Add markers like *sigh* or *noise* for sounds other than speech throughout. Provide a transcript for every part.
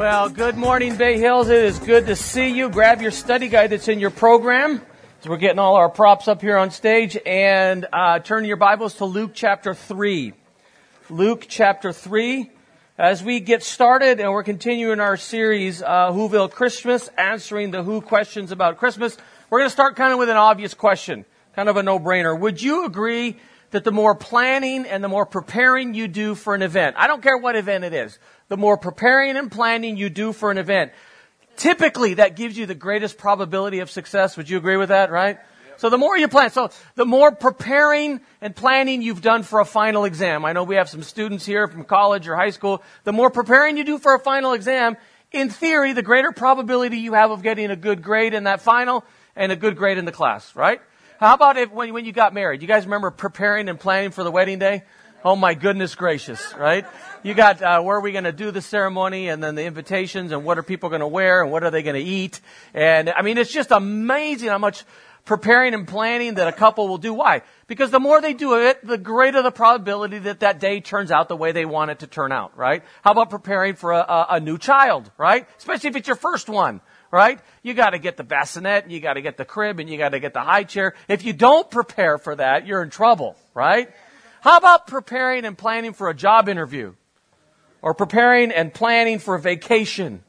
Well, good morning, Bay Hills. It is good to see you. Grab your study guide that's in your program. So we're getting all our props up here on stage and uh, turn your Bibles to Luke chapter 3. Luke chapter 3. As we get started and we're continuing our series, uh, Whoville Christmas, answering the who questions about Christmas, we're going to start kind of with an obvious question, kind of a no-brainer. Would you agree that the more planning and the more preparing you do for an event, I don't care what event it is, the more preparing and planning you do for an event, typically that gives you the greatest probability of success. Would you agree with that, right? So the more you plan, so the more preparing and planning you've done for a final exam. I know we have some students here from college or high school. The more preparing you do for a final exam, in theory, the greater probability you have of getting a good grade in that final and a good grade in the class, right? How about if when, when you got married? You guys remember preparing and planning for the wedding day? Oh my goodness gracious, right? You got uh, where are we going to do the ceremony, and then the invitations, and what are people going to wear, and what are they going to eat, and I mean it's just amazing how much preparing and planning that a couple will do. Why? Because the more they do it, the greater the probability that that day turns out the way they want it to turn out, right? How about preparing for a, a, a new child, right? Especially if it's your first one right? You got to get the bassinet, and you got to get the crib, and you got to get the high chair. If you don't prepare for that, you're in trouble, right? How about preparing and planning for a job interview? Or preparing and planning for a vacation?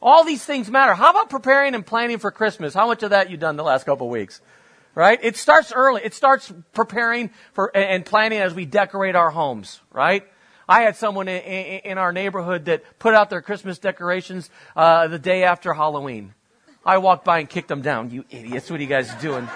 All these things matter. How about preparing and planning for Christmas? How much of that you done the last couple of weeks? Right? It starts early. It starts preparing for and planning as we decorate our homes, right? I had someone in, in, in our neighborhood that put out their Christmas decorations uh, the day after Halloween. I walked by and kicked them down. You idiots! What are you guys doing?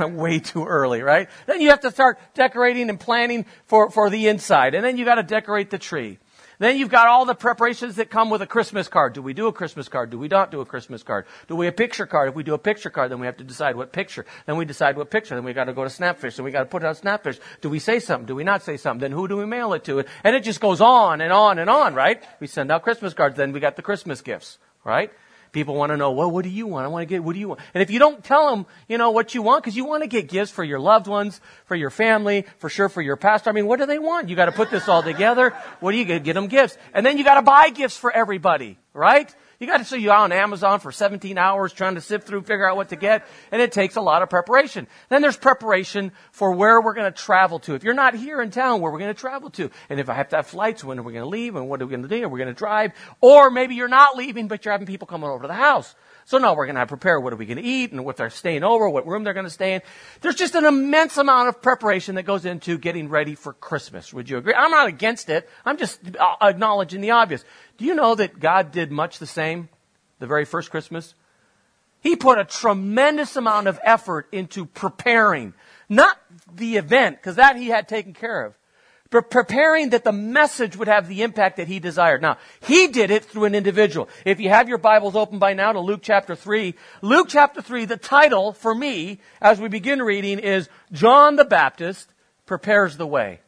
*laughs* way too early, right? Then you have to start decorating and planning for, for the inside. And then you got to decorate the tree. Then you've got all the preparations that come with a Christmas card. Do we do a Christmas card? Do we not do a Christmas card? Do we a picture card? If we do a picture card, then we have to decide what picture. Then we decide what picture. Then we got to go to Snapfish. Then we got to put it on Snapfish. Do we say something? Do we not say something? Then who do we mail it to? And it just goes on and on and on, right? We send out Christmas cards. Then we got the Christmas gifts, right? People want to know, well, what do you want? I want to get, what do you want? And if you don't tell them, you know, what you want, because you want to get gifts for your loved ones, for your family, for sure for your pastor. I mean, what do they want? You got to put this all together. What do you get? Get them gifts. And then you got to buy gifts for everybody, right? You got to see you on Amazon for 17 hours trying to sift through, figure out what to get, and it takes a lot of preparation. Then there's preparation for where we're going to travel to. If you're not here in town, where we're going to travel to, and if I have to have flights, when are we going to leave, and what are we going to do? Are we going to drive? Or maybe you're not leaving, but you're having people coming over to the house. So now we're going to prepare what are we going to eat and what they're staying over, what room they're going to stay in. There's just an immense amount of preparation that goes into getting ready for Christmas. Would you agree? I'm not against it. I'm just uh, acknowledging the obvious. Do you know that God did much the same the very first Christmas? He put a tremendous amount of effort into preparing, not the event, because that he had taken care of, preparing that the message would have the impact that he desired. Now, he did it through an individual. If you have your Bibles open by now to Luke chapter 3, Luke chapter 3, the title for me, as we begin reading, is John the Baptist prepares the way.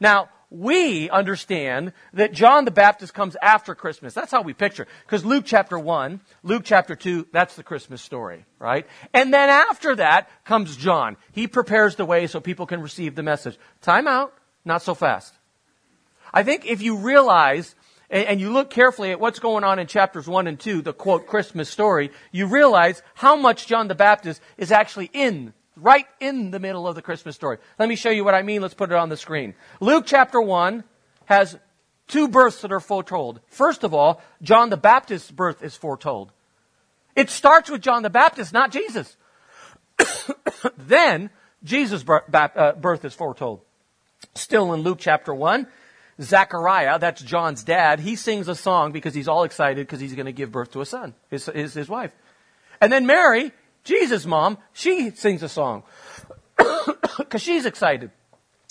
Now, we understand that John the Baptist comes after Christmas. That's how we picture. Because Luke chapter 1, Luke chapter 2, that's the Christmas story, right? And then after that comes John. He prepares the way so people can receive the message. Time out. Not so fast. I think if you realize and, you look carefully at what's going on in chapters 1 and 2, the quote Christmas story, you realize how much John the Baptist is actually in right in the middle of the Christmas story. Let me show you what I mean. Let's put it on the screen. Luke chapter 1 has two births that are foretold. First of all, John the Baptist's birth is foretold. It starts with John the Baptist, not Jesus. *coughs* then, Jesus' uh, birth is foretold. Still in Luke chapter 1, Zechariah, that's John's dad, he sings a song because he's all excited because he's going to give birth to a son, his, his, his wife. And then Mary, Jesus' mom, she sings a song *coughs* because she's excited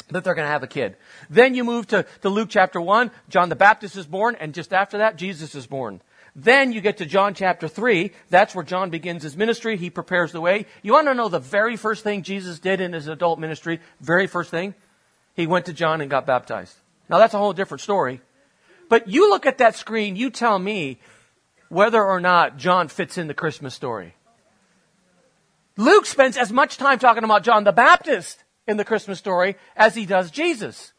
that they're going to have a kid. Then you move to, to Luke chapter 1. John the Baptist is born, and just after that, Jesus is born. Then you get to John chapter 3. That's where John begins his ministry. He prepares the way. You want to know the very first thing Jesus did in his adult ministry? Very first thing? He went to John and got baptized. Now that's a whole different story. But you look at that screen, you tell me whether or not John fits in the Christmas story. Luke spends as much time talking about John the Baptist in the Christmas story as he does Jesus.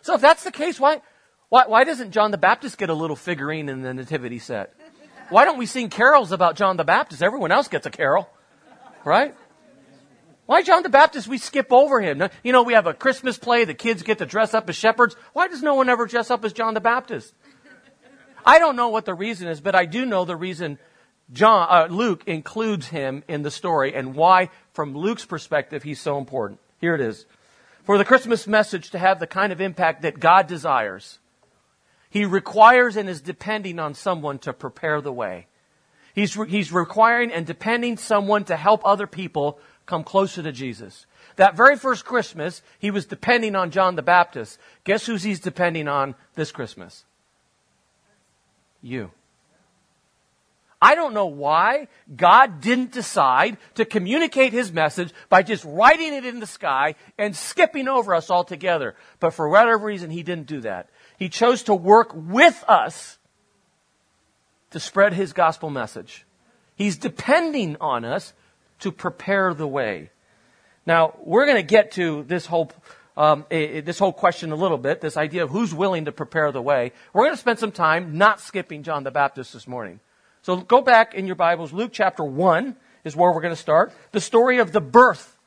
So if that's the case, why, why, why doesn't John the Baptist get a little figurine in the nativity set? Why don't we sing carols about John the Baptist? Everyone else gets a carol, right? Why John the Baptist? We skip over him. You know, we have a Christmas play. The kids get to dress up as shepherds. Why does no one ever dress up as John the Baptist? I don't know what the reason is, but I do know the reason John, uh, Luke includes him in the story and why, from Luke's perspective, he's so important. Here it is. For the Christmas message to have the kind of impact that God desires, he requires and is depending on someone to prepare the way. He's, re- he's requiring and depending someone to help other people come closer to Jesus. That very first Christmas, he was depending on John the Baptist. Guess who he's depending on this Christmas? You. I don't know why God didn't decide to communicate his message by just writing it in the sky and skipping over us altogether. But for whatever reason, he didn't do that. He chose to work with us to spread his gospel message. He's depending on us to prepare the way. Now, we're going to get to this whole um, this whole question a little bit, this idea of who's willing to prepare the way. We're going to spend some time not skipping John the Baptist this morning. So go back in your Bibles. Luke chapter 1 is where we're going to start. The story of the birth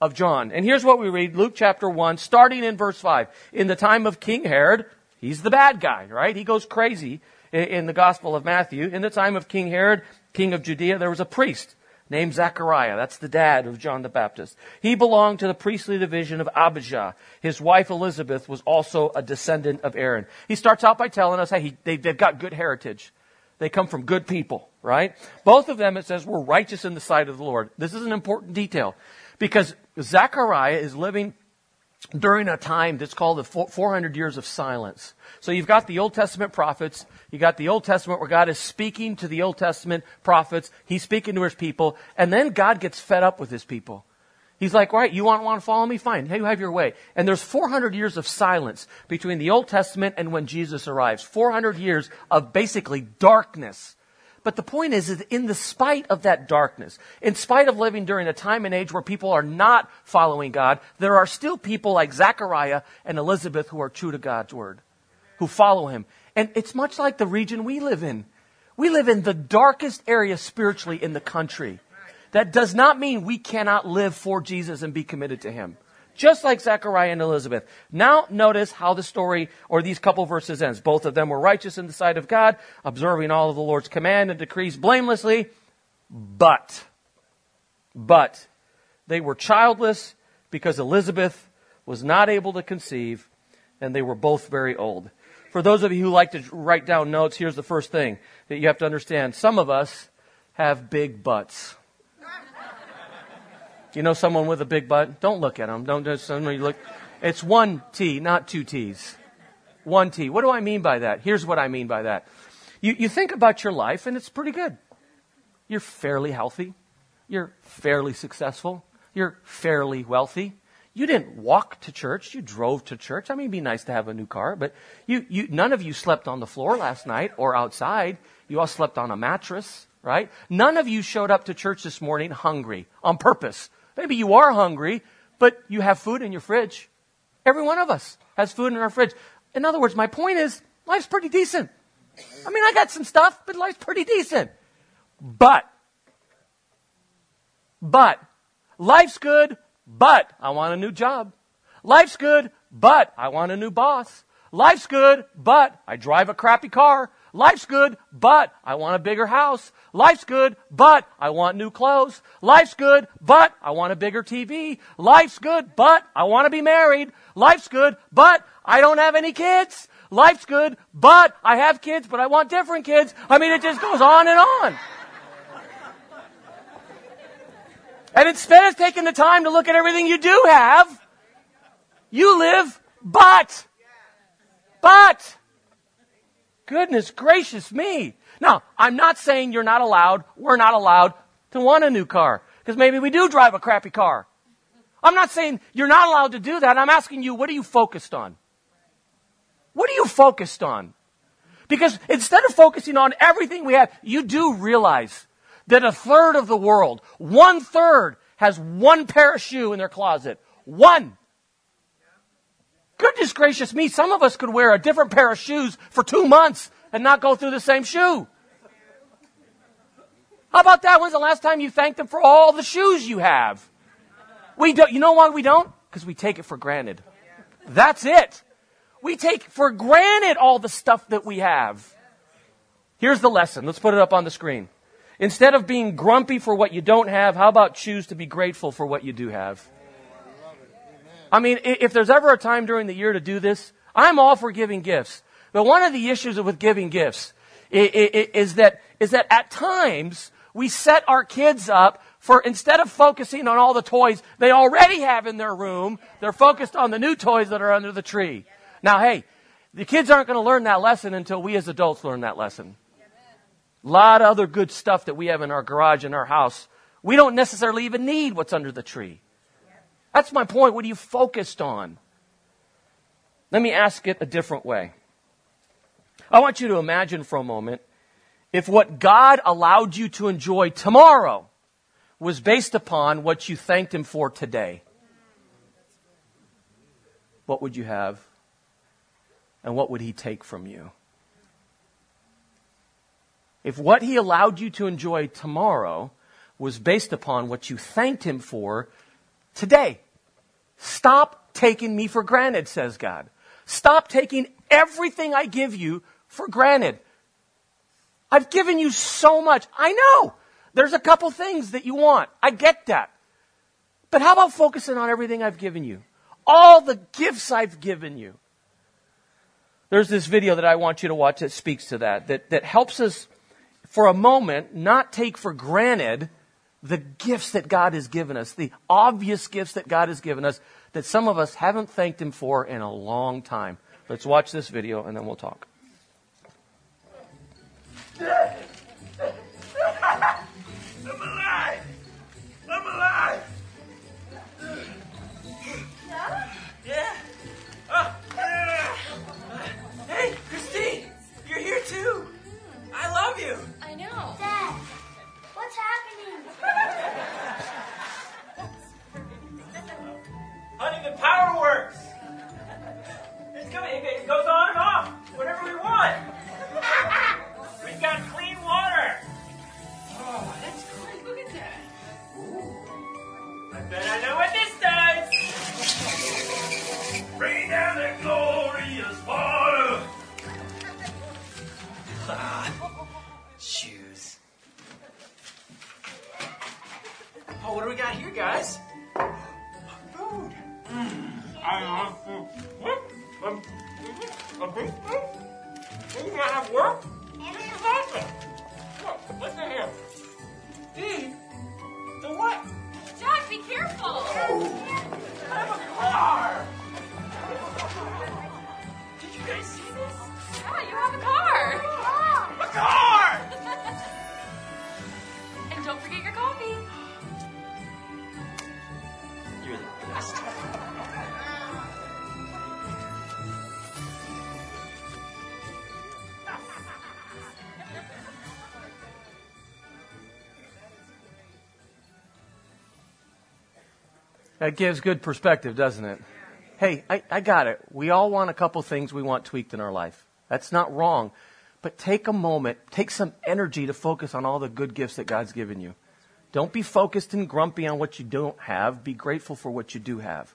of John. And here's what we read Luke chapter 1, starting in verse 5. In the time of King Herod, he's the bad guy, right? He goes crazy in the Gospel of Matthew. In the time of King Herod, king of Judea, there was a priest named Zechariah. That's the dad of John the Baptist. He belonged to the priestly division of Abijah. His wife Elizabeth was also a descendant of Aaron. He starts out by telling us, hey, he, they, they've got good heritage. They come from good people, right? Both of them, it says, were righteous in the sight of the Lord. This is an important detail because Zechariah is living during a time that's called the 400 years of silence. So you've got the Old Testament prophets, you got the Old Testament where God is speaking to the Old Testament prophets, he's speaking to his people, and then God gets fed up with his people. He's like, right, you want, want to follow me? Fine. Hey, you have your way. And there's 400 years of silence between the Old Testament and when Jesus arrives. 400 years of basically darkness. But the point is, is in the spite of that darkness, in spite of living during a time and age where people are not following God, there are still people like Zechariah and Elizabeth who are true to God's word, who follow him. And it's much like the region we live in. We live in the darkest area spiritually in the country. That does not mean we cannot live for Jesus and be committed to Him. Just like Zechariah and Elizabeth. Now notice how the story or these couple verses ends. Both of them were righteous in the sight of God, observing all of the Lord's command and decrees blamelessly, but, but, they were childless because Elizabeth was not able to conceive and they were both very old. For those of you who like to write down notes, here's the first thing that you have to understand. Some of us have big butts. You know someone with a big butt? Don't look at them. Don't just suddenly look. It's one T, not two T's. One T. What do I mean by that? Here's what I mean by that. You, you think about your life and it's pretty good. You're fairly healthy. You're fairly successful. You're fairly wealthy. You didn't walk to church. You drove to church. I mean, it'd be nice to have a new car, but you, you, none of you slept on the floor last night or outside. You all slept on a mattress, right? None of you showed up to church this morning hungry on purpose. Maybe you are hungry, but you have food in your fridge. Every one of us has food in our fridge. In other words, my point is, life's pretty decent. I mean, I got some stuff, but life's pretty decent. But, but, life's good, but I want a new job. Life's good, but I want a new boss. Life's good, but I drive a crappy car. Life's good, but I want a bigger house. Life's good, but I want new clothes. Life's good, but I want a bigger TV. Life's good, but I want to be married. Life's good, but I don't have any kids. Life's good, but I have kids, but I want different kids. I mean, it just goes on and on. And instead of taking the time to look at everything you do have, you live but. But. Goodness gracious me. Now, I'm not saying you're not allowed, we're not allowed to want a new car. Because maybe we do drive a crappy car. I'm not saying you're not allowed to do that. I'm asking you, what are you focused on? What are you focused on? Because instead of focusing on everything we have, you do realize that a third of the world, one third, has one pair of shoe in their closet. One. Goodness gracious me, some of us could wear a different pair of shoes for two months and not go through the same shoe. How about that? When's the last time you thanked them for all the shoes you have? We don't, you know why we don't? Because we take it for granted. That's it. We take for granted all the stuff that we have. Here's the lesson. Let's put it up on the screen. Instead of being grumpy for what you don't have, how about choose to be grateful for what you do have? I mean, if there's ever a time during the year to do this, I'm all for giving gifts. But one of the issues with giving gifts is that, is that at times we set our kids up for instead of focusing on all the toys they already have in their room, they're focused on the new toys that are under the tree. Now, hey, the kids aren't going to learn that lesson until we as adults learn that lesson. A lot of other good stuff that we have in our garage in our house. We don't necessarily even need what's under the tree. That's my point. What are you focused on? Let me ask it a different way. I want you to imagine for a moment if what God allowed you to enjoy tomorrow was based upon what you thanked Him for today. What would you have? And what would He take from you? if what he allowed you to enjoy tomorrow was based upon what you thanked him for today. Stop taking me for granted, says God. Stop taking everything I give you for granted. I've given you so much. I know. There's a couple things that you want. I get that. But how about focusing on everything I've given you? All the gifts I've given you. There's this video that I want you to watch that speaks to that, that, that helps us for a moment not take for granted the gifts that God has given us, the obvious gifts that God has given us that some of us haven't thanked Him for in a long time. Let's watch this video and then we'll talk. That gives good perspective, doesn't it? Hey, I, I got it. We all want a couple things we want tweaked in our life. That's not wrong. But take a moment, take some energy to focus on all the good gifts that God's given you. Don't be focused and grumpy on what you don't have. Be grateful for what you do have.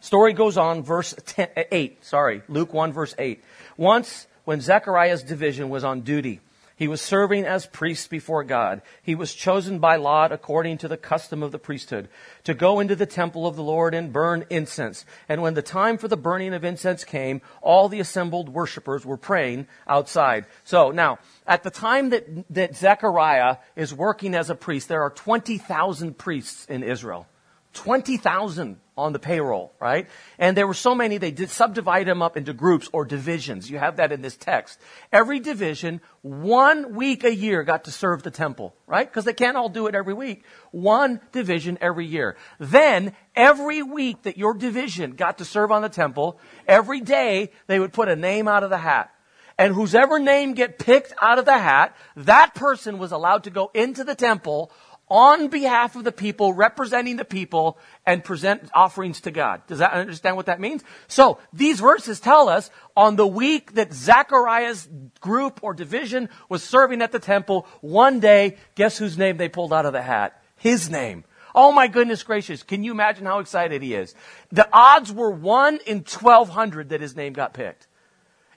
Story goes on, verse 10, 8, sorry, Luke 1, verse 8. Once, when Zechariah's division was on duty, he was serving as priest before God. He was chosen by lot according to the custom of the priesthood to go into the temple of the Lord and burn incense. And when the time for the burning of incense came, all the assembled worshippers were praying outside. So now, at the time that, that Zechariah is working as a priest, there are 20,000 priests in Israel. 20,000 on the payroll, right? And there were so many, they did subdivide them up into groups or divisions. You have that in this text. Every division, one week a year got to serve the temple, right? Because they can't all do it every week. One division every year. Then, every week that your division got to serve on the temple, every day they would put a name out of the hat. And whosever name get picked out of the hat, that person was allowed to go into the temple on behalf of the people, representing the people, and present offerings to God. Does that understand what that means? So, these verses tell us on the week that Zechariah's group or division was serving at the temple, one day, guess whose name they pulled out of the hat? His name. Oh my goodness gracious. Can you imagine how excited he is? The odds were 1 in 1200 that his name got picked.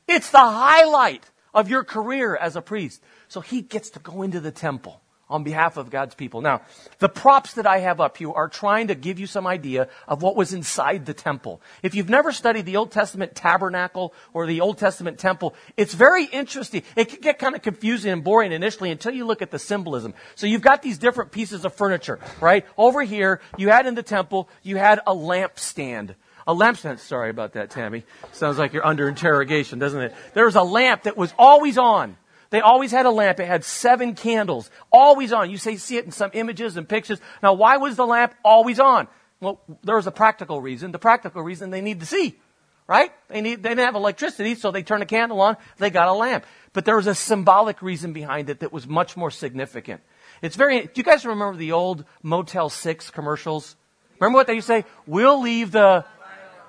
It's the highlight of your career as a priest. So he gets to go into the temple on behalf of God's people. Now, the props that I have up here are trying to give you some idea of what was inside the temple. If you've never studied the Old Testament tabernacle or the Old Testament temple, it's very interesting. It can get kind of confusing and boring initially until you look at the symbolism. So you've got these different pieces of furniture, right? Over here, you had in the temple, you had a lampstand. A lampstand. Sorry about that, Tammy. Sounds like you're under interrogation, doesn't it? There was a lamp that was always on. They always had a lamp. It had seven candles, always on. You say, see it in some images and pictures. Now, why was the lamp always on? Well, there was a practical reason. The practical reason they need to see, right? They need, they didn't have electricity, so they turned a candle on. They got a lamp. But there was a symbolic reason behind it that was much more significant. It's very, do you guys remember the old Motel 6 commercials? Remember what they used to say? We'll leave the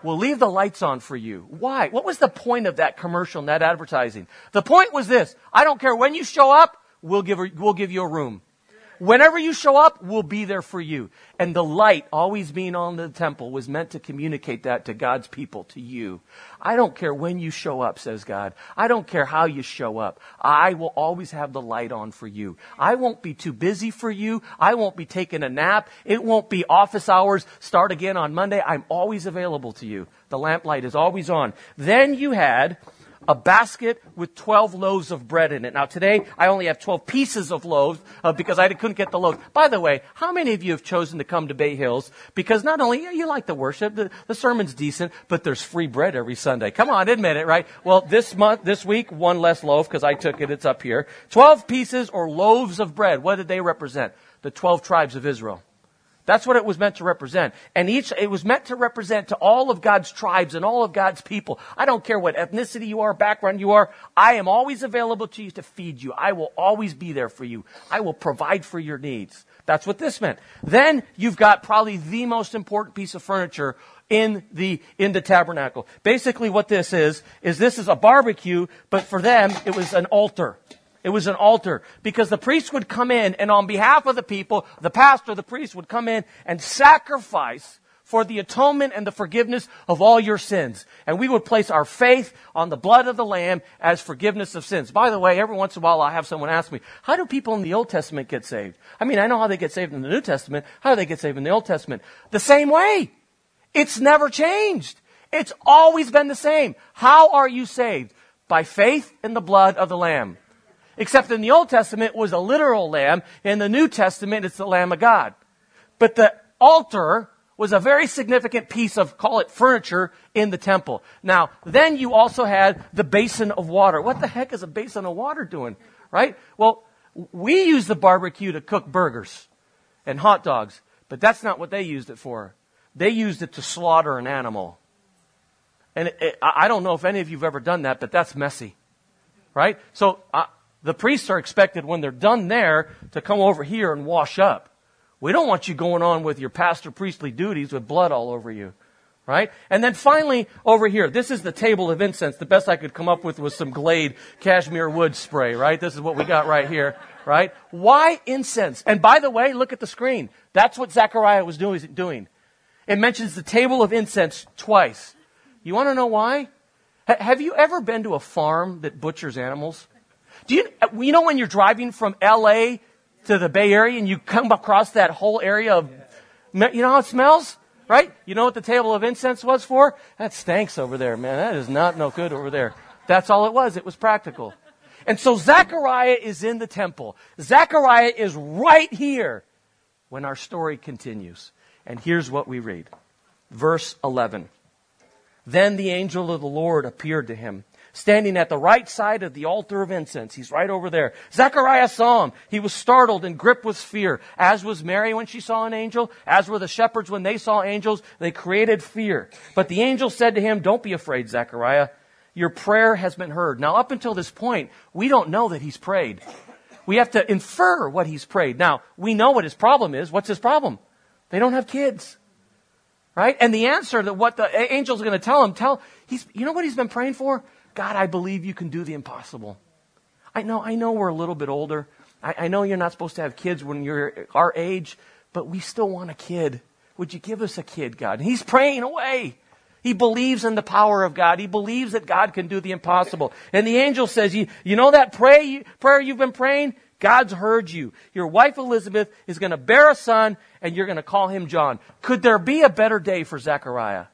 We'll leave the lights on for you. Why? What was the point of that commercial and that advertising? The point was this. I don't care when you show up, we'll give, we'll give you a room. Whenever you show up, we'll be there for you. And the light always being on the temple was meant to communicate that to God's people, to you. I don't care when you show up, says God. I don't care how you show up. I will always have the light on for you. I won't be too busy for you. I won't be taking a nap. It won't be office hours. Start again on Monday. I'm always available to you. The lamplight is always on. Then you had a basket with 12 loaves of bread in it. Now today, I only have 12 pieces of loaves uh, because I couldn't get the loaves. By the way, how many of you have chosen to come to Bay Hills because not only yeah, you like the worship, the, the sermon's decent, but there's free bread every Sunday. Come on, admit it, right? Well, this month, this week, one less loaf because I took it. It's up here. 12 pieces or loaves of bread. What did they represent? The 12 tribes of Israel. That's what it was meant to represent. And each, it was meant to represent to all of God's tribes and all of God's people. I don't care what ethnicity you are, background you are. I am always available to you to feed you. I will always be there for you. I will provide for your needs. That's what this meant. Then you've got probably the most important piece of furniture in the, in the tabernacle. Basically what this is, is this is a barbecue, but for them, it was an altar. It was an altar because the priest would come in and on behalf of the people, the pastor, the priest would come in and sacrifice for the atonement and the forgiveness of all your sins. And we would place our faith on the blood of the Lamb as forgiveness of sins. By the way, every once in a while I have someone ask me, how do people in the Old Testament get saved? I mean, I know how they get saved in the New Testament. How do they get saved in the Old Testament? The same way. It's never changed. It's always been the same. How are you saved? By faith in the blood of the Lamb. Except in the Old Testament it was a literal lamb. In the New Testament it's the Lamb of God. But the altar was a very significant piece of, call it furniture, in the temple. Now, then you also had the basin of water. What the heck is a basin of water doing? Right? Well, we use the barbecue to cook burgers and hot dogs, but that's not what they used it for. They used it to slaughter an animal. And it, it, I don't know if any of you have ever done that, but that's messy. Right? So, the priests are expected when they're done there to come over here and wash up. We don't want you going on with your pastor priestly duties with blood all over you. Right? And then finally, over here, this is the table of incense. The best I could come up with was some Glade cashmere wood spray, right? This is what we got right here, right? Why incense? And by the way, look at the screen. That's what Zechariah was doing. It mentions the table of incense twice. You want to know why? H- have you ever been to a farm that butchers animals? Do you, you know when you're driving from LA to the Bay Area and you come across that whole area of, you know how it smells? Right? You know what the table of incense was for? That stinks over there, man. That is not no good over there. That's all it was. It was practical. And so Zechariah is in the temple. Zechariah is right here when our story continues. And here's what we read. Verse 11. Then the angel of the Lord appeared to him standing at the right side of the altar of incense. He's right over there. Zechariah saw him. He was startled and gripped with fear, as was Mary when she saw an angel, as were the shepherds when they saw angels. They created fear. But the angel said to him, Don't be afraid, Zechariah. Your prayer has been heard. Now, up until this point, we don't know that he's prayed. We have to infer what he's prayed. Now, we know what his problem is. What's his problem? They don't have kids. Right? And the answer that what the angel's going to tell him, tell, he's, you know what he's been praying for? God, I believe you can do the impossible. I know, I know we're a little bit older. I, I know you're not supposed to have kids when you're our age, but we still want a kid. Would you give us a kid, God? And he's praying away. He believes in the power of God. He believes that God can do the impossible. And the angel says, you, you know that pray, prayer you've been praying? God's heard you. Your wife Elizabeth is going to bear a son and you're going to call him John. Could there be a better day for Zechariah?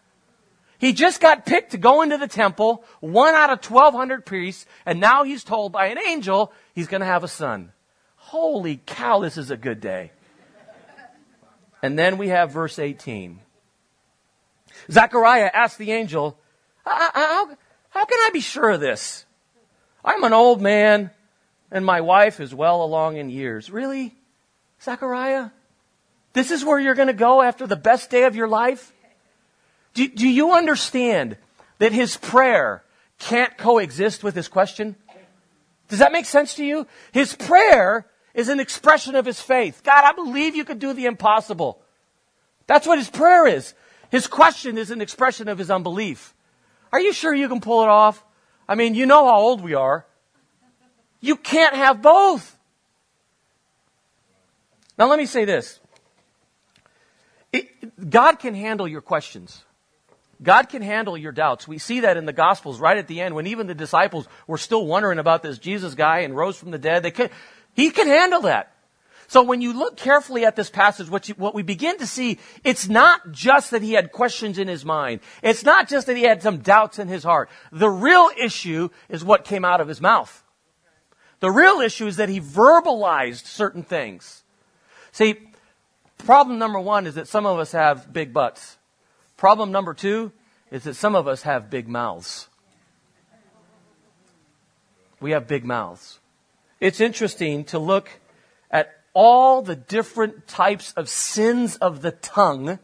He just got picked to go into the temple, one out of 1200 priests, and now he's told by an angel he's going to have a son. Holy cow, this is a good day. And then we have verse 18. Zechariah asked the angel, how, how can I be sure of this? I'm an old man and my wife is well along in years. Really? Zechariah? This is where you're going to go after the best day of your life? Do, do you understand that his prayer can't coexist with his question? Does that make sense to you? His prayer is an expression of his faith. God, I believe you could do the impossible. That's what his prayer is. His question is an expression of his unbelief. Are you sure you can pull it off? I mean, you know how old we are. You can't have both. Now, let me say this it, God can handle your questions. God can handle your doubts. We see that in the Gospels right at the end when even the disciples were still wondering about this Jesus guy and rose from the dead. They he can handle that. So when you look carefully at this passage, what, you, what we begin to see, it's not just that he had questions in his mind. It's not just that he had some doubts in his heart. The real issue is what came out of his mouth. The real issue is that he verbalized certain things. See, problem number one is that some of us have big butts. Problem number two is that some of us have big mouths. We have big mouths. It's interesting to look at all the different types of sins of the tongue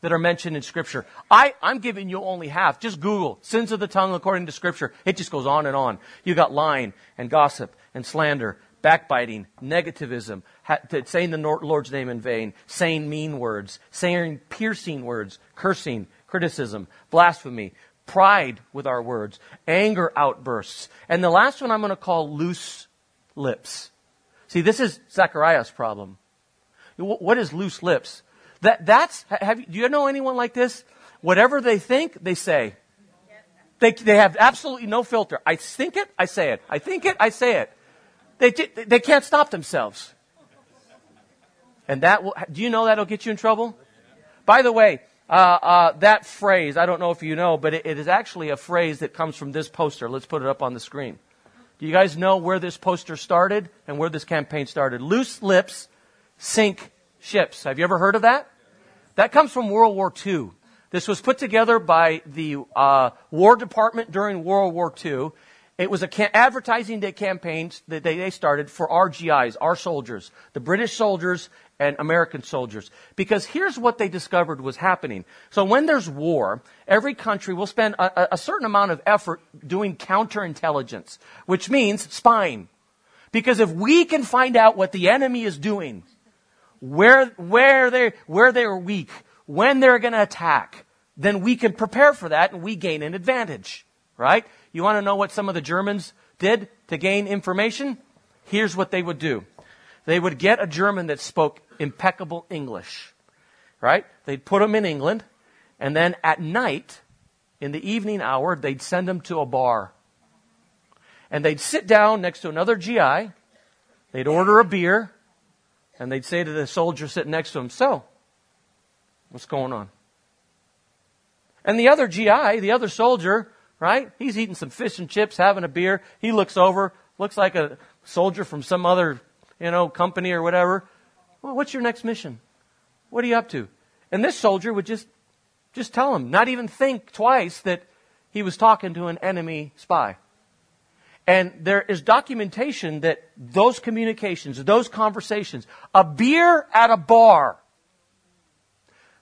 that are mentioned in Scripture. I, I'm giving you only half. Just Google sins of the tongue according to Scripture. It just goes on and on. You got lying and gossip and slander, backbiting, negativism, saying the Lord's name in vain, saying mean words, saying piercing words, cursing, criticism, blasphemy, pride with our words, anger outbursts. And the last one I'm going to call loose lips. See, this is Zechariah's problem. What is loose lips? That, that's, have, do you know anyone like this? Whatever they think, they say. They, they have absolutely no filter. I think it, I say it. I think it, I say it. They, they can't stop themselves. And that will, do you know that'll get you in trouble? By the way, uh, uh, that phrase, I don't know if you know, but it, it is actually a phrase that comes from this poster. Let's put it up on the screen. Do you guys know where this poster started and where this campaign started? Loose lips sink ships. Have you ever heard of that? That comes from World War II. This was put together by the uh, War Department during World War II, it was an ca- advertising day campaign that they, they started for our GIs, our soldiers, the British soldiers and American soldiers. Because here's what they discovered was happening. So when there's war, every country will spend a, a certain amount of effort doing counterintelligence, which means spying. Because if we can find out what the enemy is doing, where, where they, where they're weak, when they're going to attack, then we can prepare for that and we gain an advantage. Right? You want to know what some of the Germans did to gain information? Here's what they would do. They would get a German that spoke impeccable English, right? They'd put him in England, and then at night, in the evening hour, they'd send him to a bar. And they'd sit down next to another GI, they'd order a beer, and they'd say to the soldier sitting next to him, So, what's going on? And the other GI, the other soldier, right? He's eating some fish and chips, having a beer. He looks over, looks like a soldier from some other, you know, company or whatever. Well, what's your next mission? What are you up to? And this soldier would just, just tell him, not even think twice that he was talking to an enemy spy. And there is documentation that those communications, those conversations, a beer at a bar,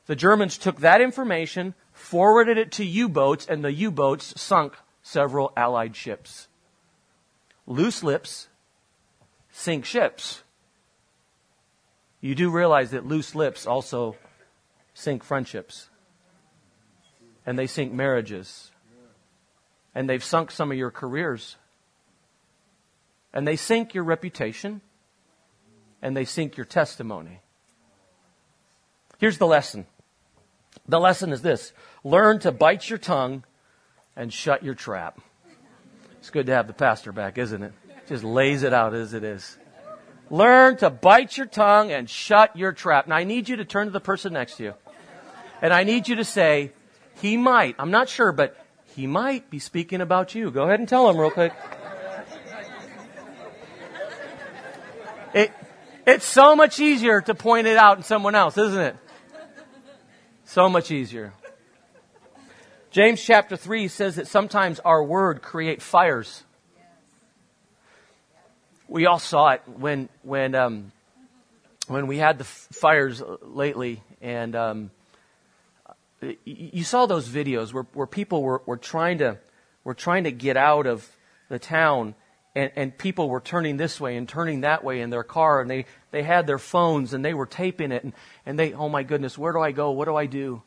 the Germans took that information, forwarded it to U boats, and the U boats sunk several Allied ships. Loose lips sink ships. You do realize that loose lips also sink friendships. And they sink marriages. And they've sunk some of your careers. And they sink your reputation. And they sink your testimony. Here's the lesson. The lesson is this. Learn to bite your tongue and shut your trap. It's good to have the pastor back, isn't it? Just lays it out as it is. Learn to bite your tongue and shut your trap. Now I need you to turn to the person next to you. And I need you to say, he might, I'm not sure, but he might be speaking about you. Go ahead and tell him real quick. It, it's so much easier to point it out in someone else, isn't it? So much easier. James chapter 3 says that sometimes our word create fires. We all saw it when, when, um, when we had the fires lately, and um, you saw those videos where, where people were, were, trying to, were trying to get out of the town, and, and people were turning this way and turning that way in their car, and they, they had their phones and they were taping it, and, and they, oh my goodness, where do I go? What do I do?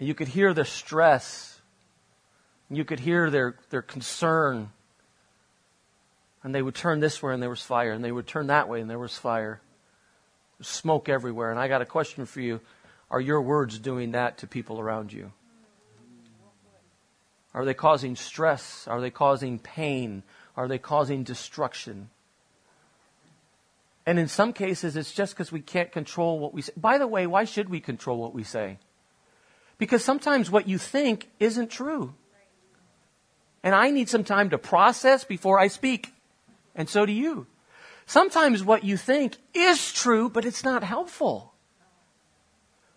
And you could hear the stress. You could hear their, their concern. And they would turn this way and there was fire. And they would turn that way and there was fire. Smoke everywhere. And I got a question for you. Are your words doing that to people around you? Are they causing stress? Are they causing pain? Are they causing destruction? And in some cases, it's just because we can't control what we say. By the way, why should we control what we say? Because sometimes what you think isn't true. And I need some time to process before I speak. And so do you. Sometimes what you think is true, but it's not helpful.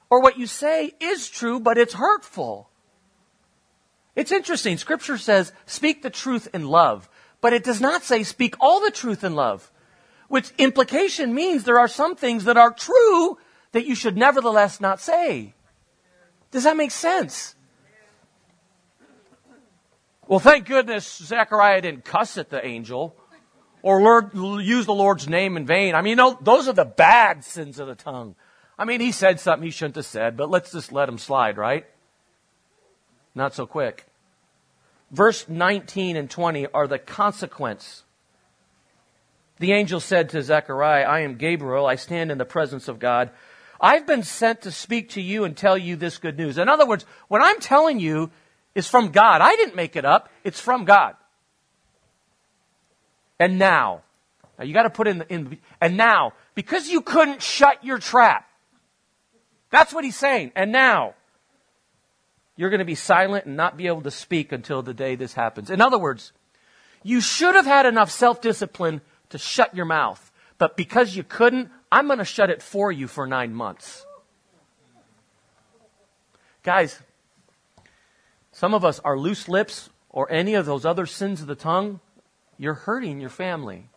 Or what you say is true, but it's hurtful. It's interesting. Scripture says, speak the truth in love. But it does not say, speak all the truth in love. Which implication means there are some things that are true that you should nevertheless not say. Does that make sense? Well, thank goodness Zechariah didn't cuss at the angel or Lord, use the Lord's name in vain. I mean, you know, those are the bad sins of the tongue. I mean, he said something he shouldn't have said, but let's just let him slide, right? Not so quick. Verse 19 and 20 are the consequence. The angel said to Zechariah, I am Gabriel. I stand in the presence of God. I've been sent to speak to you and tell you this good news. In other words, what I'm telling you is from God. I didn't make it up. It's from God. And now, now you got to put in, the, in, and now, because you couldn't shut your trap. That's what he's saying. And now, you're going to be silent and not be able to speak until the day this happens. In other words, you should have had enough self-discipline to shut your mouth. But because you couldn't, I'm going to shut it for you for nine months. Guys, some of us are loose lips or any of those other sins of the tongue. You're hurting your family.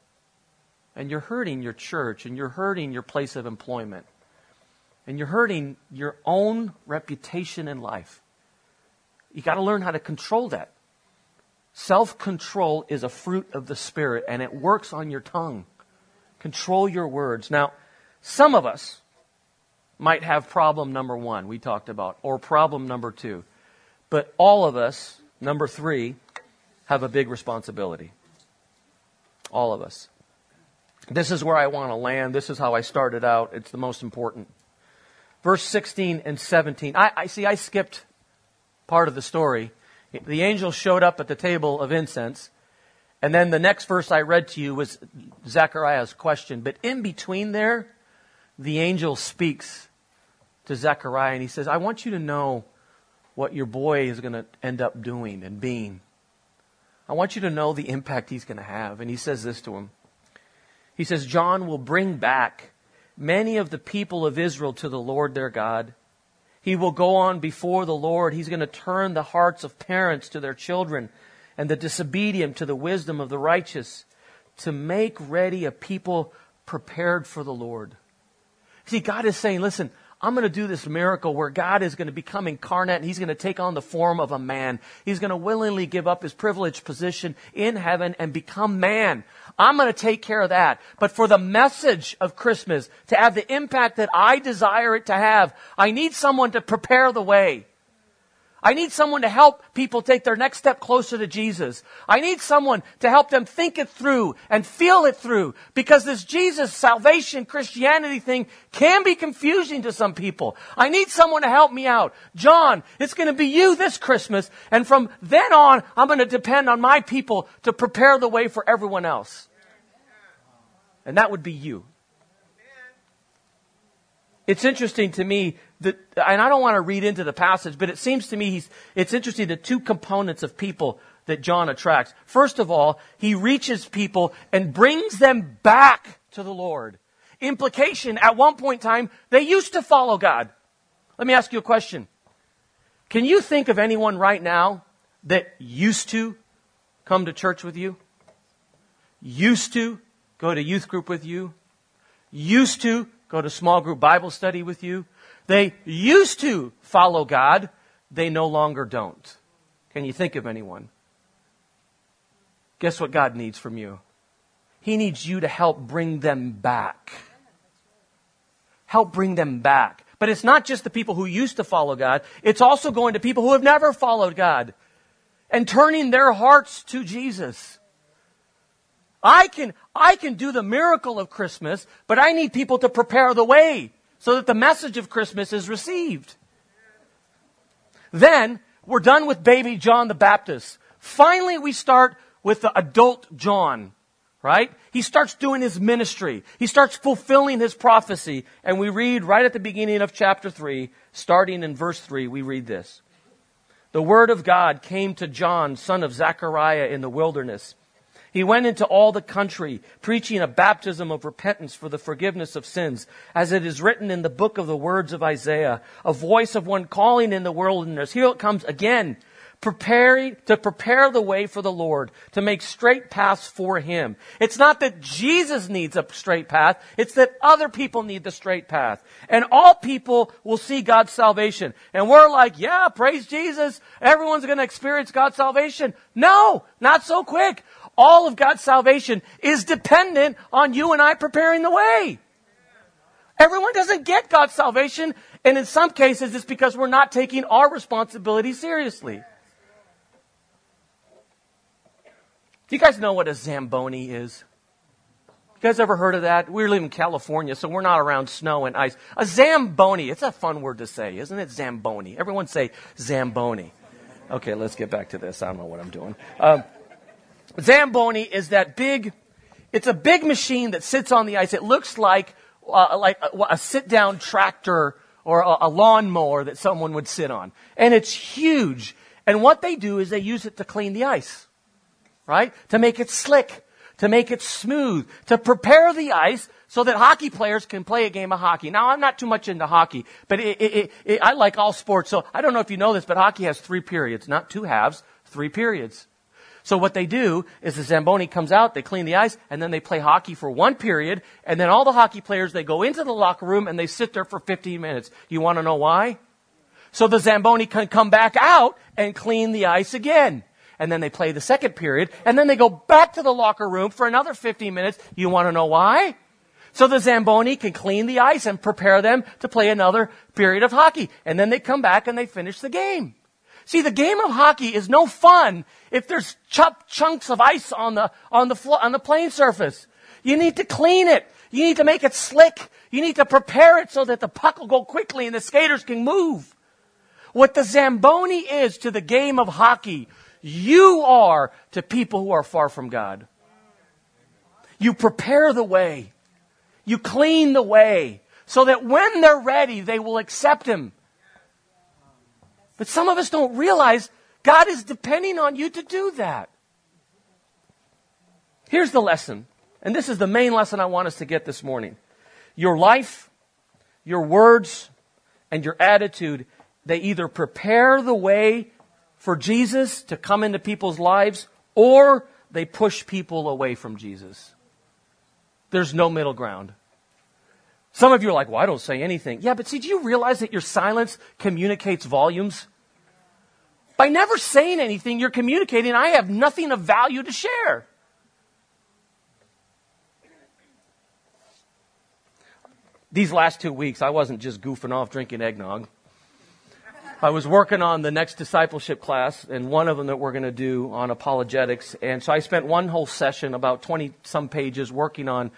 And you're hurting your church. And you're hurting your place of employment. And you're hurting your own reputation in life. You got to learn how to control that. Self control is a fruit of the Spirit, and it works on your tongue. Control your words. Now, some of us might have problem number one, we talked about, or problem number two. But all of us, number three, have a big responsibility. All of us. This is where I want to land. This is how I started out. It's the most important. Verse 16 and 17. I, I see, I skipped part of the story. The angel showed up at the table of incense. And then the next verse I read to you was Zechariah's question. But in between there, the angel speaks to Zechariah and he says, I want you to know what your boy is going to end up doing and being. I want you to know the impact he's going to have. And he says this to him. He says, John will bring back many of the people of Israel to the Lord their God. He will go on before the Lord. He's going to turn the hearts of parents to their children and the disobedient to the wisdom of the righteous to make ready a people prepared for the Lord. See, God is saying, listen, I'm going to do this miracle where God is going to become incarnate and he's going to take on the form of a man. He's going to willingly give up his privileged position in heaven and become man. I'm going to take care of that. But for the message of Christmas to have the impact that I desire it to have, I need someone to prepare the way. I need someone to help people take their next step closer to Jesus. I need someone to help them think it through and feel it through because this Jesus, salvation, Christianity thing can be confusing to some people. I need someone to help me out. John, it's going to be you this Christmas. And from then on, I'm going to depend on my people to prepare the way for everyone else. And that would be you. It's interesting to me that, and I don't want to read into the passage, but it seems to me he's, it's interesting the two components of people that John attracts. First of all, he reaches people and brings them back to the Lord. Implication, at one point in time, they used to follow God. Let me ask you a question. Can you think of anyone right now that used to come to church with you? Used to go to youth group with you? Used to go to small group Bible study with you. They used to follow God. They no longer don't. Can you think of anyone? Guess what God needs from you? He needs you to help bring them back. Help bring them back. But it's not just the people who used to follow God. It's also going to people who have never followed God and turning their hearts to Jesus. I can, I can do the miracle of Christmas, but I need people to prepare the way so that the message of Christmas is received. Then we're done with baby John the Baptist. Finally, we start with the adult John, right? He starts doing his ministry. He starts fulfilling his prophecy. And we read right at the beginning of chapter 3, starting in verse 3, we read this. The word of God came to John, son of Zechariah, in the wilderness. He went into all the country, preaching a baptism of repentance for the forgiveness of sins, as it is written in the book of the words of Isaiah, a voice of one calling in the wilderness. Here it comes again, preparing, to prepare the way for the Lord, to make straight paths for Him. It's not that Jesus needs a straight path, it's that other people need the straight path. And all people will see God's salvation. And we're like, yeah, praise Jesus. Everyone's gonna experience God's salvation. No, not so quick all of God's salvation is dependent on you and I preparing the way. Everyone doesn't get God's salvation, and in some cases it's because we're not taking our responsibility seriously. Do you guys know what a Zamboni is? You guys ever heard of that? We live in California, so we're not around snow and ice. A Zamboni, it's a fun word to say, isn't it? Zamboni. Everyone say Zamboni. Okay, let's get back to this. I don't know what I'm doing. Um, Zamboni is that big, it's a big machine that sits on the ice. It looks like, uh, like a, a sit down tractor or a, a lawnmower that someone would sit on. And it's huge. And what they do is they use it to clean the ice, right? To make it slick, to make it smooth, to prepare the ice so that hockey players can play a game of hockey. Now, I'm not too much into hockey, but it, it, it, I like all sports. So I don't know if you know this, but hockey has three periods, not two halves, three periods. So what they do is the Zamboni comes out, they clean the ice, and then they play hockey for one period, and then all the hockey players, they go into the locker room and they sit there for 15 minutes. You want to know why? So the Zamboni can come back out and clean the ice again. And then they play the second period, and then they go back to the locker room for another 15 minutes. You want to know why? So the Zamboni can clean the ice and prepare them to play another period of hockey. And then they come back and they finish the game. See, the game of hockey is no fun if there's ch- chunks of ice on the, on the, on the playing surface. You need to clean it. You need to make it slick. You need to prepare it so that the puck will go quickly and the skaters can move. What the Zamboni is to the game of hockey, you are to people who are far from God. You prepare the way. You clean the way so that when they're ready, they will accept Him. But some of us don't realize God is depending on you to do that. Here's the lesson, and this is the main lesson I want us to get this morning. Your life, your words, and your attitude, they either prepare the way for Jesus to come into people's lives, or they push people away from Jesus. There's no middle ground. Some of you are like, well, I don't say anything. Yeah, but see, do you realize that your silence communicates volumes? By never saying anything, you're communicating, I have nothing of value to share. These last two weeks, I wasn't just goofing off drinking eggnog. I was working on the next discipleship class, and one of them that we're going to do on apologetics. And so I spent one whole session, about 20 some pages, working on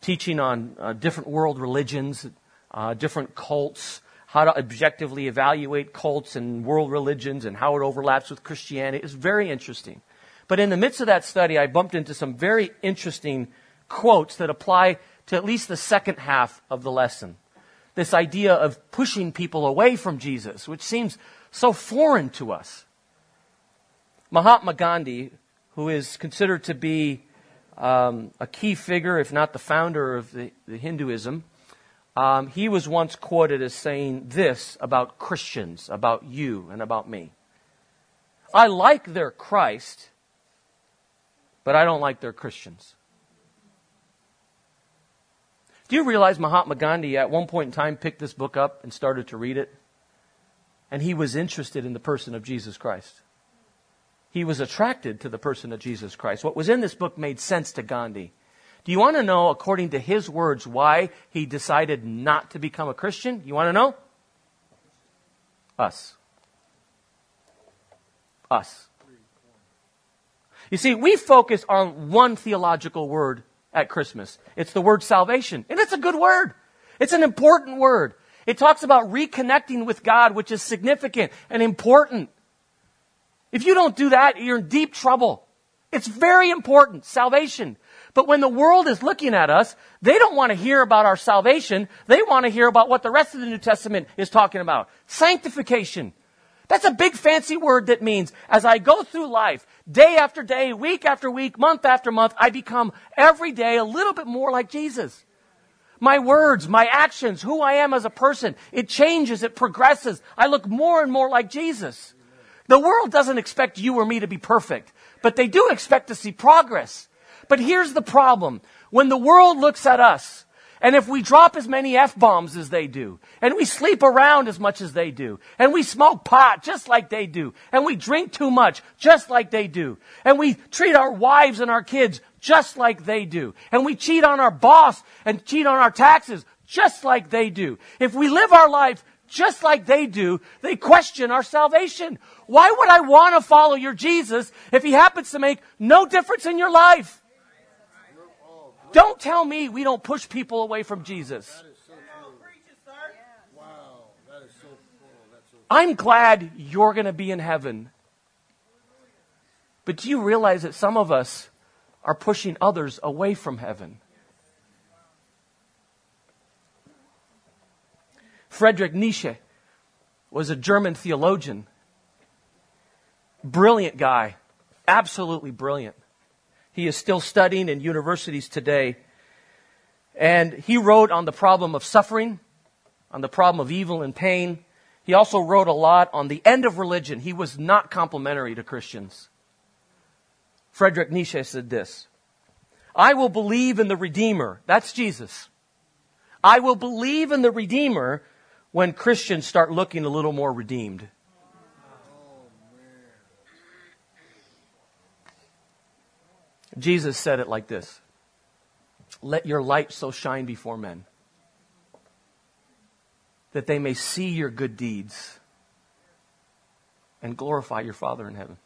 teaching on uh, different world religions, uh, different cults, how to objectively evaluate cults and world religions, and how it overlaps with Christianity. It's very interesting. But in the midst of that study, I bumped into some very interesting quotes that apply to at least the second half of the lesson this idea of pushing people away from Jesus, which seems so foreign to us. Mahatma Gandhi, who is considered to be um, a key figure, if not the founder of the, the Hinduism, um, he was once quoted as saying this about Christians, about you, and about me. I like their Christ, but I don't like their Christians. Do you realize Mahatma Gandhi at one point in time picked this book up and started to read it? And he was interested in the person of Jesus Christ. He was attracted to the person of Jesus Christ. What was in this book made sense to Gandhi. Do you want to know, according to his words, why he decided not to become a Christian? You want to know? Us. Us. You see, we focus on one theological word at Christmas. It's the word salvation. And it's a good word. It's an important word. It talks about reconnecting with God, which is significant and important. If you don't do that, you're in deep trouble. It's very important, salvation. But when the world is looking at us, they don't want to hear about our salvation. They want to hear about what the rest of the New Testament is talking about. Sanctification. That's a big fancy word that means as I go through life, day after day, week after week, month after month, I become every day a little bit more like Jesus. My words, my actions, who I am as a person, it changes, it progresses. I look more and more like Jesus. The world doesn't expect you or me to be perfect, but they do expect to see progress. But here's the problem. When the world looks at us, and if we drop as many F bombs as they do, and we sleep around as much as they do, and we smoke pot just like they do, and we drink too much just like they do, and we treat our wives and our kids just like they do, and we cheat on our boss and cheat on our taxes just like they do, if we live our life just like they do, they question our salvation. Why would I want to follow your Jesus if he happens to make no difference in your life? Don't tell me we don't push people away from Jesus. I'm glad you're going to be in heaven. But do you realize that some of us are pushing others away from heaven? Friedrich Nietzsche was a German theologian. Brilliant guy. Absolutely brilliant. He is still studying in universities today. And he wrote on the problem of suffering, on the problem of evil and pain. He also wrote a lot on the end of religion. He was not complimentary to Christians. Friedrich Nietzsche said this I will believe in the Redeemer. That's Jesus. I will believe in the Redeemer when Christians start looking a little more redeemed. Jesus said it like this Let your light so shine before men that they may see your good deeds and glorify your Father in heaven.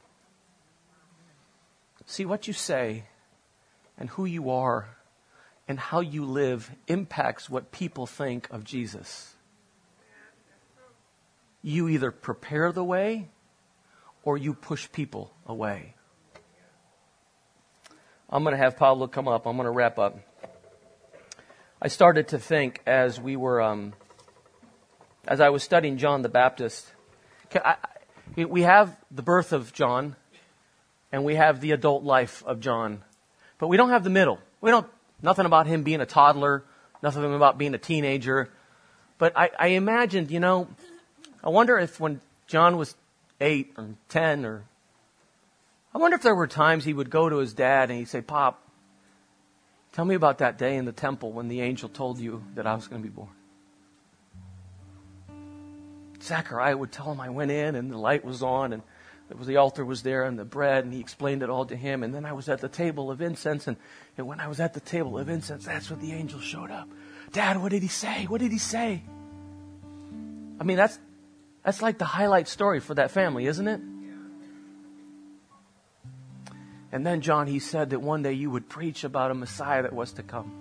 See, what you say and who you are and how you live impacts what people think of Jesus. You either prepare the way or you push people away. I'm going to have Pablo come up. I'm going to wrap up. I started to think as we were, um, as I was studying John the Baptist. I, we have the birth of John, and we have the adult life of John, but we don't have the middle. We don't nothing about him being a toddler, nothing about being a teenager. But I, I imagined, you know, I wonder if when John was eight or ten or I wonder if there were times he would go to his dad and he'd say, Pop, Tell me about that day in the temple when the angel told you that I was going to be born. Zachariah would tell him I went in and the light was on and it was the altar was there and the bread and he explained it all to him and then I was at the table of incense and, and when I was at the table of incense that's when the angel showed up. Dad, what did he say? What did he say? I mean that's that's like the highlight story for that family, isn't it? And then John he said that one day you would preach about a Messiah that was to come.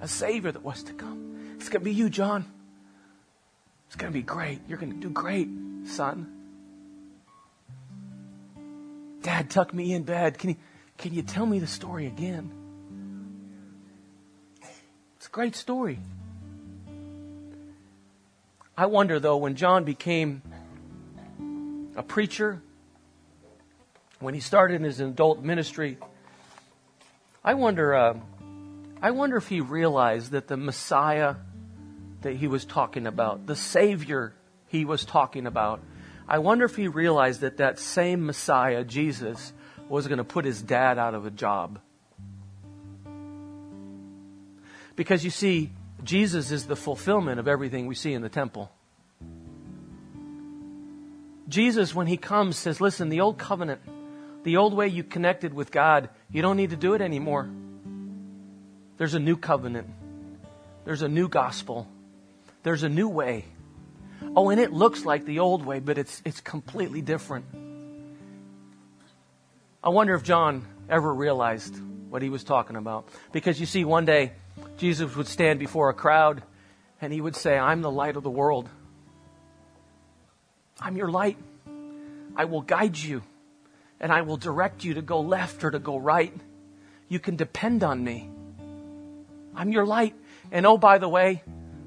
A savior that was to come. It's going to be you, John. It's going to be great. You're going to do great, son. Dad, tuck me in bed. Can you, can you tell me the story again? It's a great story. I wonder, though, when John became a preacher, when he started his adult ministry, I wonder, uh, I wonder if he realized that the Messiah that he was talking about, the Savior he was talking about. I wonder if he realized that that same Messiah, Jesus, was going to put his dad out of a job. Because you see, Jesus is the fulfillment of everything we see in the temple. Jesus, when he comes, says, Listen, the old covenant, the old way you connected with God, you don't need to do it anymore. There's a new covenant, there's a new gospel. There's a new way. Oh, and it looks like the old way, but it's, it's completely different. I wonder if John ever realized what he was talking about. Because you see, one day, Jesus would stand before a crowd and he would say, I'm the light of the world. I'm your light. I will guide you and I will direct you to go left or to go right. You can depend on me. I'm your light. And oh, by the way,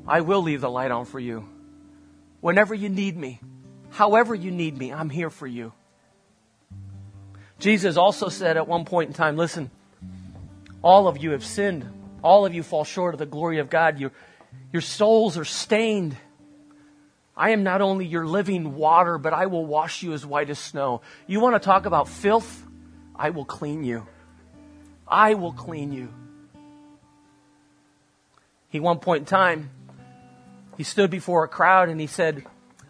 I will leave the light on for you. Whenever you need me, however you need me, I'm here for you. Jesus also said at one point in time, listen, all of you have sinned. All of you fall short of the glory of God. Your, your souls are stained. I am not only your living water, but I will wash you as white as snow. You want to talk about filth? I will clean you. I will clean you. He, one point in time, he stood before a crowd and he said,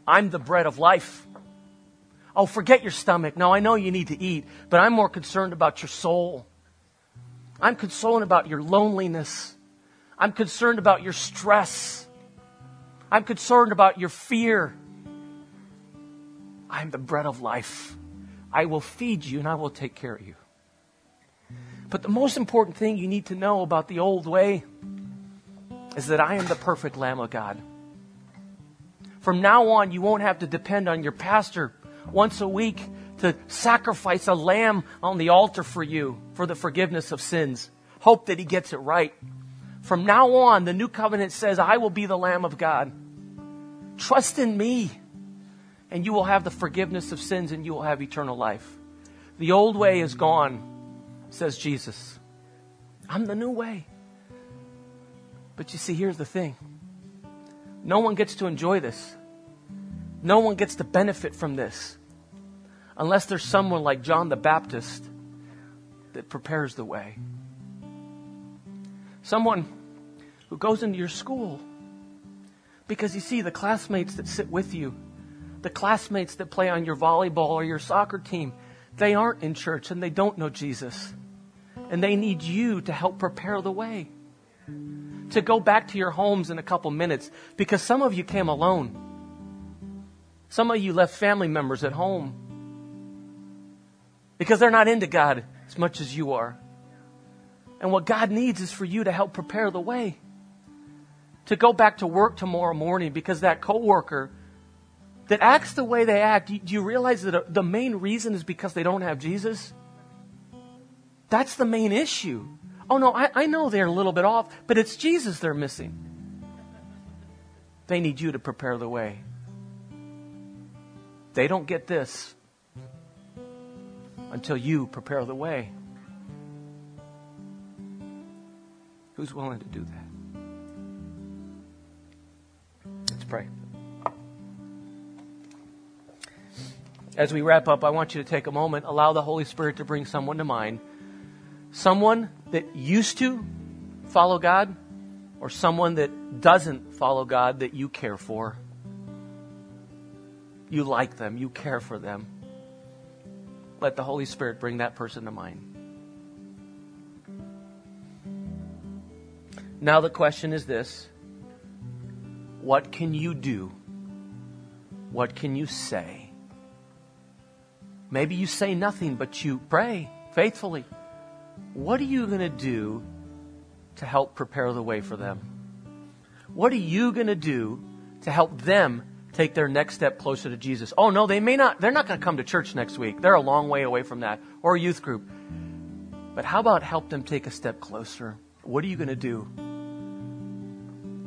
I'm the bread of life. Oh, forget your stomach. Now, I know you need to eat, but I'm more concerned about your soul. I'm concerned about your loneliness. I'm concerned about your stress. I'm concerned about your fear. I'm the bread of life. I will feed you and I will take care of you. But the most important thing you need to know about the old way is that I am the perfect Lamb of God. From now on, you won't have to depend on your pastor once a week to sacrifice a lamb on the altar for you for the forgiveness of sins. Hope that he gets it right. From now on, the new covenant says, I will be the Lamb of God. Trust in me, and you will have the forgiveness of sins and you will have eternal life. The old way is gone, says Jesus. I'm the new way. But you see, here's the thing no one gets to enjoy this. No one gets to benefit from this unless there's someone like John the Baptist that prepares the way. Someone who goes into your school. Because you see, the classmates that sit with you, the classmates that play on your volleyball or your soccer team, they aren't in church and they don't know Jesus. And they need you to help prepare the way. To go back to your homes in a couple minutes because some of you came alone. Some of you left family members at home because they're not into God as much as you are. And what God needs is for you to help prepare the way. To go back to work tomorrow morning because that coworker that acts the way they act, do you realize that uh, the main reason is because they don't have Jesus? That's the main issue. Oh no, I, I know they're a little bit off, but it's Jesus they're missing. They need you to prepare the way. They don't get this until you prepare the way. Who's willing to do that? Pray. As we wrap up, I want you to take a moment, allow the Holy Spirit to bring someone to mind Someone that used to follow God or someone that doesn't follow God that you care for. You like them, you care for them. Let the Holy Spirit bring that person to mind. Now, the question is this What can you do? What can you say? Maybe you say nothing, but you pray faithfully. What are you going to do to help prepare the way for them? What are you going to do to help them take their next step closer to Jesus? Oh no, they may not, they're not going to come to church next week. They're a long way away from that or a youth group. But how about help them take a step closer? What are you going to do?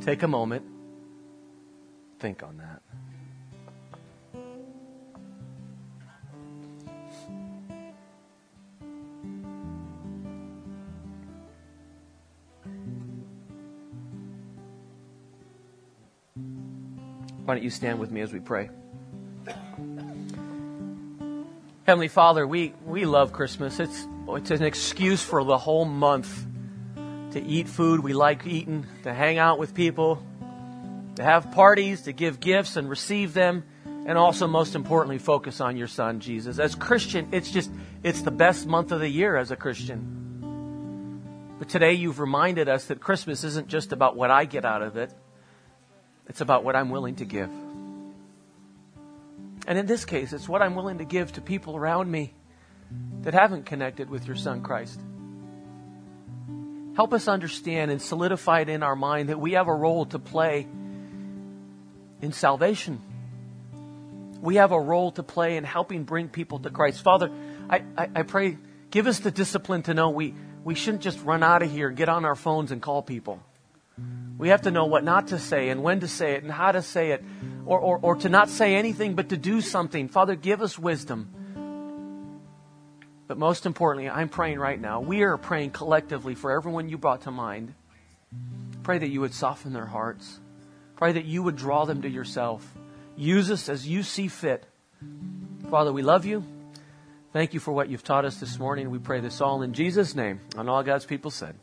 Take a moment. Think on that. Why don't you stand with me as we pray? Heavenly Father, we, we love Christmas. It's, it's an excuse for the whole month to eat food we like eating, to hang out with people, to have parties, to give gifts and receive them, and also, most importantly, focus on your Son, Jesus. As Christian, it's just, it's the best month of the year as a Christian. But today you've reminded us that Christmas isn't just about what I get out of it. It's about what I'm willing to give. And in this case, it's what I'm willing to give to people around me that haven't connected with your Son, Christ. Help us understand and solidify it in our mind that we have a role to play in salvation. We have a role to play in helping bring people to Christ. Father, I, I, I pray, give us the discipline to know we, we shouldn't just run out of here, get on our phones, and call people. We have to know what not to say and when to say it and how to say it, or, or, or to not say anything but to do something. Father, give us wisdom. But most importantly, I'm praying right now. We are praying collectively for everyone you brought to mind. Pray that you would soften their hearts. Pray that you would draw them to yourself. Use us as you see fit. Father, we love you. Thank you for what you've taught us this morning. We pray this all in Jesus' name. And all God's people said.